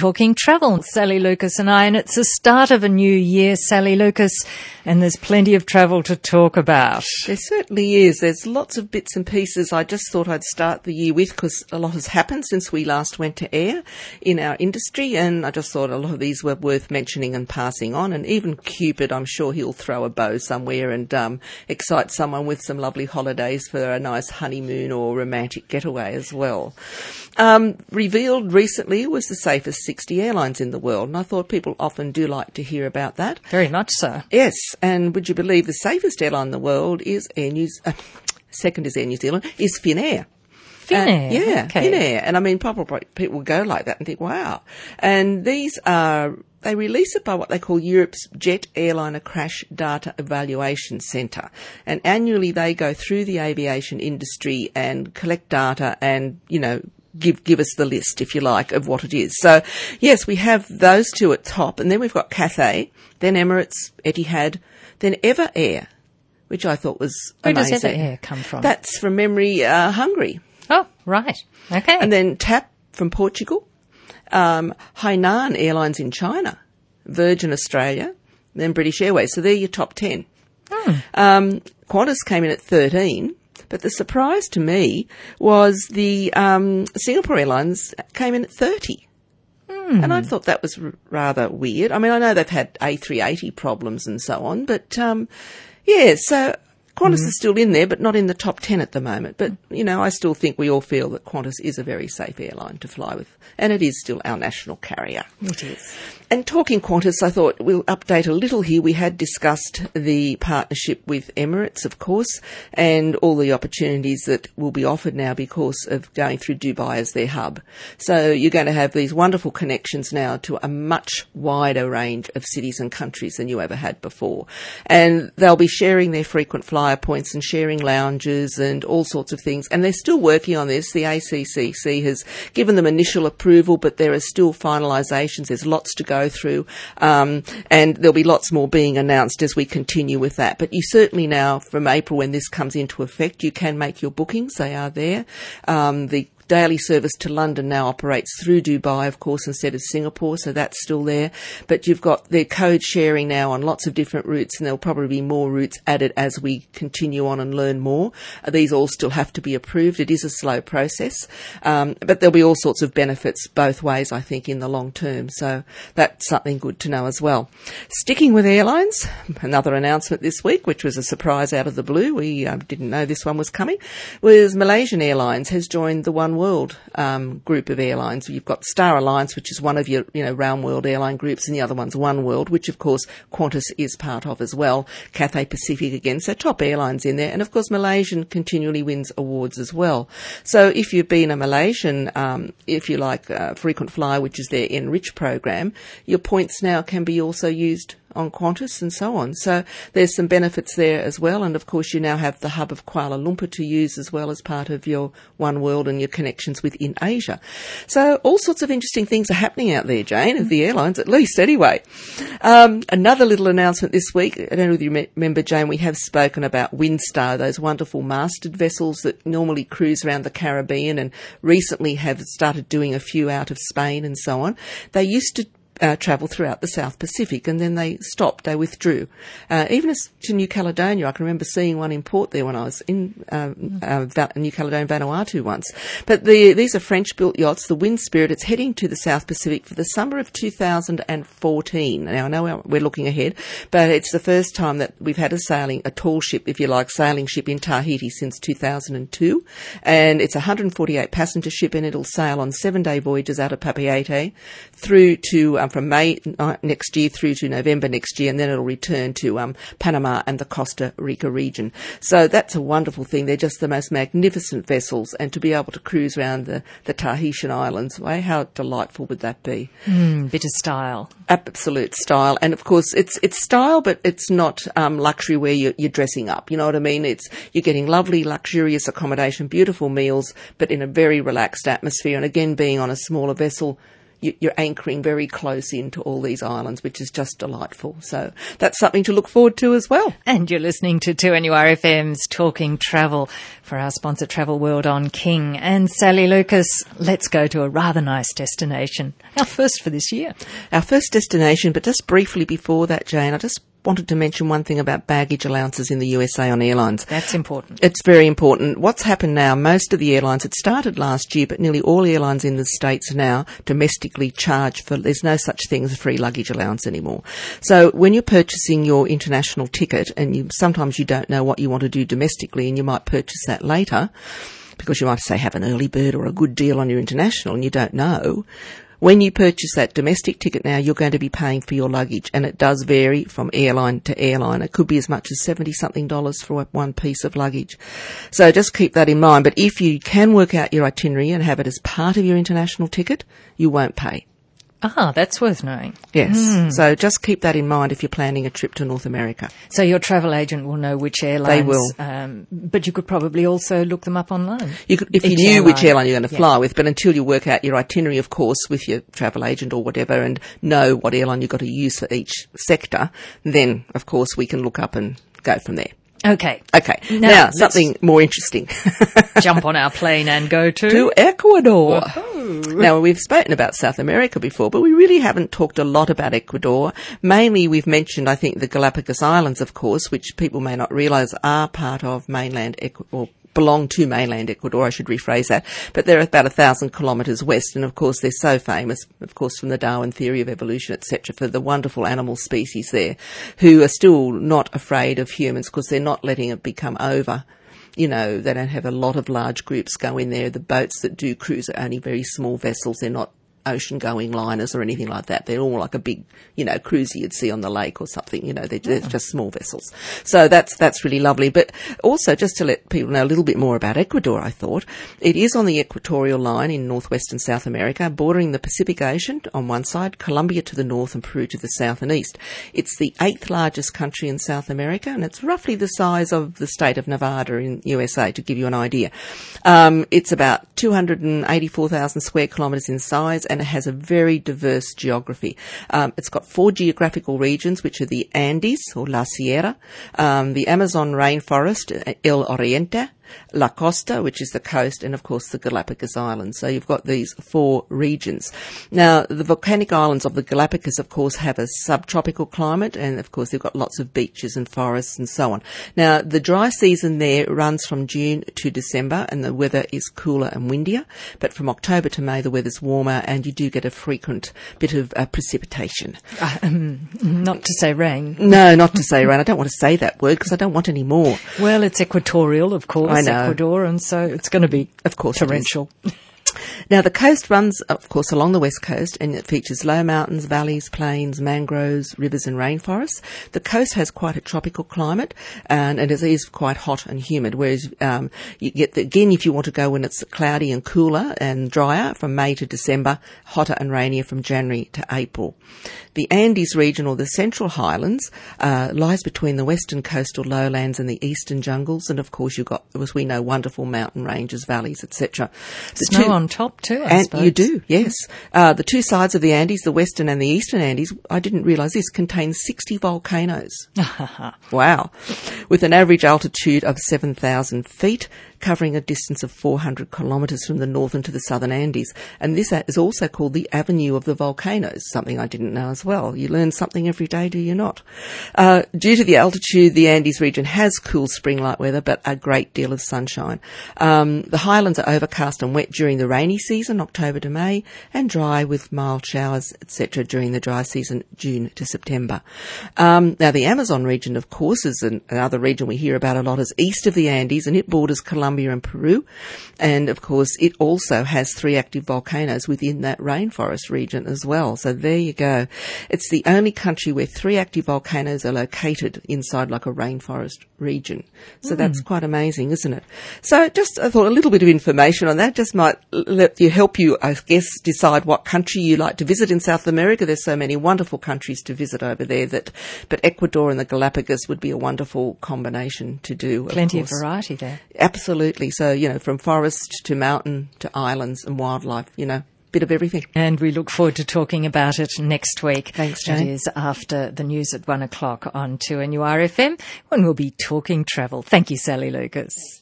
talking travel, Sally Lucas and I, and it's the start of a new year, Sally Lucas, and there's plenty of travel to talk about. There certainly is. There's lots of bits and pieces I just thought I'd start the year with because a lot has happened since we last went to air in our industry, and I just thought a lot of these were worth mentioning and passing on. And even Cupid, I'm sure he'll throw a bow somewhere and um, excite someone with some lovely holidays for a nice honeymoon or romantic getaway as well. Um, revealed recently was the safest 60 airlines in the world, and I thought people often do like to hear about that. Very much so. Yes, and would you believe the safest airline in the world is Air New uh, second is Air New Zealand is Finnair. Finnair, uh, yeah, okay. Finnair, and I mean, probably people go like that and think, wow. And these are they release it by what they call Europe's Jet Airliner Crash Data Evaluation Centre. And annually they go through the aviation industry and collect data and, you know, give give us the list, if you like, of what it is. So, yes, we have those two at top, and then we've got Cathay, then Emirates, Etihad, then EVA Air, which I thought was Where amazing. does EVA Air come from? That's from memory, uh, Hungary, oh, right. Okay. and then TAP from Portugal, um, Hainan Airlines in China, Virgin Australia, then British Airways. So they're your top ten. Um, Qantas came in at 13, but the surprise to me was the um, Singapore Airlines came in at 30. And I thought that was r- rather weird. I mean, I know they've had A380 problems and so on, but um, yeah, so Qantas is still in there, but not in the top 10 at the moment. But, you know, I still think we all feel that Qantas is a very safe airline to fly with, and it is still our national carrier. it is. And talking Qantas, I thought we'll update a little here. We had discussed the partnership with Emirates, of course, and all the opportunities that will be offered now because of going through Dubai as their hub. So you're going to have these wonderful connections now to a much wider range of cities and countries than you ever had before. And they'll be sharing their frequent flyer points and sharing lounges and all sorts of things. And they're still working on this. The ACCC has given them initial approval, but there are still finalisations. There's lots to go through, um, and there'll be lots more being announced as we continue with that. But you certainly now, from April when this comes into effect, you can make your bookings. They are there. Um, the daily service to London now operates through Dubai, of course, instead of Singapore, so that's still there. But you've got their code sharing now on lots of different routes, and there'll probably be more routes added as we continue on and learn more. Uh, these all still have to be approved. It is a slow process, um, but there'll be all sorts of benefits both ways, I think, in the long term. So that's something good to know as well. Sticking with airlines, another announcement this week, which was a surprise out of the blue. We uh, didn't know this one was coming. Was Malaysian Airlines has joined the One World um, group of airlines. You've got Star Alliance, which is one of your you know round world airline groups, and the other one's One World, which of course Qantas is part of as well. Cathay Pacific again, so top airlines in there, and of course Malaysian continually wins awards as well. So if you've been a Malaysian, um, if you like, uh, frequent flyer, which is their Enrich program, your points now can be also used on Qantas and so on. So there's some benefits there as well. And of course, you now have the hub of Kuala Lumpur to use as well as part of your One World and your connections within Asia. So all sorts of interesting things are happening out there, Jane, of the airlines, at least anyway. Um, another little announcement this week. I don't know if you remember, Jane, we have spoken about Windstar, those wonderful masted vessels that normally cruise around the Caribbean and recently have started doing a few out of Spain and so on. They used to uh, travel throughout the South Pacific, and then they stopped. They withdrew. Uh, even as to New Caledonia, I can remember seeing one in port there when I was in um, uh, New Caledonia, Vanuatu once. But the, these are French-built yachts. The Wind Spirit. It's heading to the South Pacific for the summer of 2014. Now I know we're looking ahead, but it's the first time that we've had a sailing, a tall ship, if you like, sailing ship in Tahiti since 2002, and it's a 148 passenger ship, and it'll sail on seven-day voyages out of Papeete through to um, from May uh, next year through to November next year, and then it'll return to um, Panama and the Costa Rica region. So that's a wonderful thing. They're just the most magnificent vessels, and to be able to cruise around the, the Tahitian islands, way how delightful would that be? Mm, bit of style. absolute style. And of course, it's it's style, but it's not um, luxury where you're, you're dressing up. You know what I mean? It's you're getting lovely, luxurious accommodation, beautiful meals, but in a very relaxed atmosphere. And again, being on a smaller vessel, you're anchoring very close into all these islands, which is just delightful. So that's something to look forward to as well. And you're listening to 2NURFM's Talking Travel for our sponsor Travel World on King and Sally Lucas. Let's go to a rather nice destination. Our first for this year. Our first destination, but just briefly before that, Jane, I just wanted to mention one thing about baggage allowances in the USA on airlines. That's important. It's very important. What's happened now, most of the airlines, it started last year, but nearly all airlines in the States now domestically charge for, there's no such thing as a free luggage allowance anymore. So when you're purchasing your international ticket, and you, sometimes you don't know what you want to do domestically, and you might purchase that later, because you might say have an early bird or a good deal on your international and you don't know. When you purchase that domestic ticket now, you're going to be paying for your luggage and it does vary from airline to airline. It could be as much as 70 something dollars for one piece of luggage. So just keep that in mind. But if you can work out your itinerary and have it as part of your international ticket, you won't pay. Ah, that's worth knowing. Yes. So just keep that in mind if you're planning a trip to North America. So your travel agent will know which airlines. They will. Um, but you could probably also look them up online. You could, if you knew which airline. airline you're going to Yeah. fly with, but until you work out your itinerary, of course, with your travel agent or whatever, and know what airline you've got to use for each sector, then of course we can look up and go from there. Okay. Okay, Now, now, something more interesting. Jump on our plane and go to. to Ecuador. Now, we've spoken about South America before, but we really haven't talked a lot about Ecuador. Mainly, we've mentioned, I think, the Galapagos Islands, of course, which people may not realise are part of mainland Ecuador. Belong to mainland Ecuador, I should rephrase that. But they're about a thousand kilometres west, and of course they're so famous, of course, from the Darwin theory of evolution, etc., for the wonderful animal species there, who are still not afraid of humans because they're not letting it become over you know, they don't have a lot of large groups go in there. The boats that do cruise are only very small vessels. They're not ocean going liners or anything like that. They're all like a big, you know, cruiser you'd see on the lake or something. You know, they're, they're just small vessels. So that's, that's really lovely. But also just to let people know a little bit more about Ecuador, I thought it is on the equatorial line in northwestern South America, bordering the Pacific Ocean on one side, Colombia to the north and Peru to the south and east. It's the eighth largest country in South America and it's roughly the size of the state of Nevada in USA to give you an idea. Um, it's about 284,000 square kilometres in size and it has a very diverse geography. Um, it's got four geographical regions, which are the Andes or La Sierra, um, the Amazon rainforest, uh, El Oriente, La Costa, which is the coast, and of course the Galapagos Islands. So you've got these four regions. Now, the volcanic islands of the Galapagos, of course, have a subtropical climate, and of course they've got lots of beaches and forests and so on. Now, the dry season there runs from June to December, and the weather is cooler and windier. But from October to May, the weather's warmer, and you do get a frequent bit of uh, precipitation. Not to say rain. No, not to say rain. I don't want to say that word because I don't want any more. Well, it's equatorial, of course, I. Ecuador, and so it's going to be Of course torrential. Now, the coast runs, of course, along the west coast, and it features low mountains, valleys, plains, mangroves, rivers, and rainforests. The coast has quite a tropical climate, and, and it is quite hot and humid. Whereas um, you get the, again, if you want to go when it's cloudy and cooler and drier, from May to December, hotter and rainier from January to April. The Andes region, or the Central Highlands, uh, lies between the western coastal lowlands and the eastern jungles, and of course you've got, as we know, wonderful mountain ranges, valleys, etc. Snow two- on top too, I and suppose. you do, yes. Uh, the two sides of the Andes, the western and the eastern Andes, I didn't realise this, contain 60 volcanoes. wow. With an average altitude of 7,000 feet, covering a distance of 400 kilometres from the northern to the southern Andes. And this is also called the Avenue of the Volcanoes, something I didn't know as well. You learn something every day, do you not? Uh, due to the altitude, the Andes region has cool spring-like weather, but a great deal of sunshine. Um, the highlands are overcast and wet during the rainy season, October to May, and dry with mild showers, etc., during the dry season, June to September. Um, now, the Amazon region, of course, is an, another region we hear about a lot, is east of the Andes, and it borders Colombia and Peru. And of course, it also has three active volcanoes within that rainforest region as well. So there you go. It's the only country where three active volcanoes are located inside like a rainforest region. So that's quite amazing, isn't it? So just, I thought a little bit of information on that just might let you help you, I guess, decide what country you like to visit in South America. There's so many wonderful countries to visit over there that, but Ecuador and the Galapagos would be a wonderful combination to do. Plenty of variety there. Absolutely. So, you know, from forest to mountain to islands and wildlife, you know, bit of everything. And we look forward to talking about it next week. Thanks, Jane. is after the news at one o'clock on 2NURFM when we'll be talking travel. Thank you, Sally Lucas.